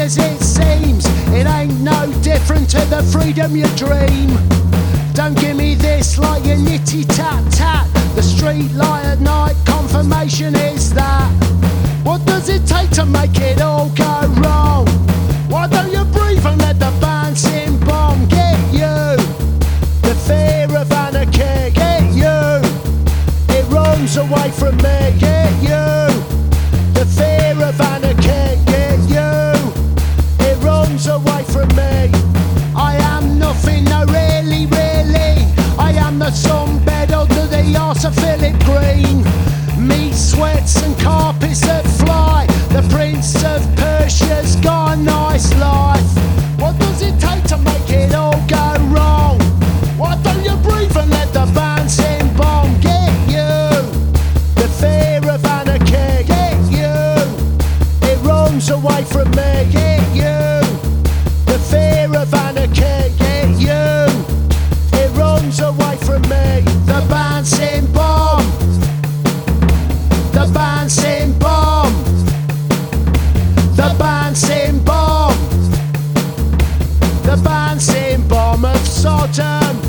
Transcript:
as it seems. It ain't no different to the freedom you dream. Don't give me this like your nitty tat tat. The street light at night confirmation is that. What does it take to make it all Runs away from me. I am nothing, no really, really. I am the sun sunbed under the arse of Philip Green. Meat sweats and carpets that fly. The Prince of Persia's got a nice life. What does it take to make it all go wrong? Why don't you breathe and let the bouncing bomb get you? The fear of anarchy get you. It runs away from me bomb. Bomb of Sodom.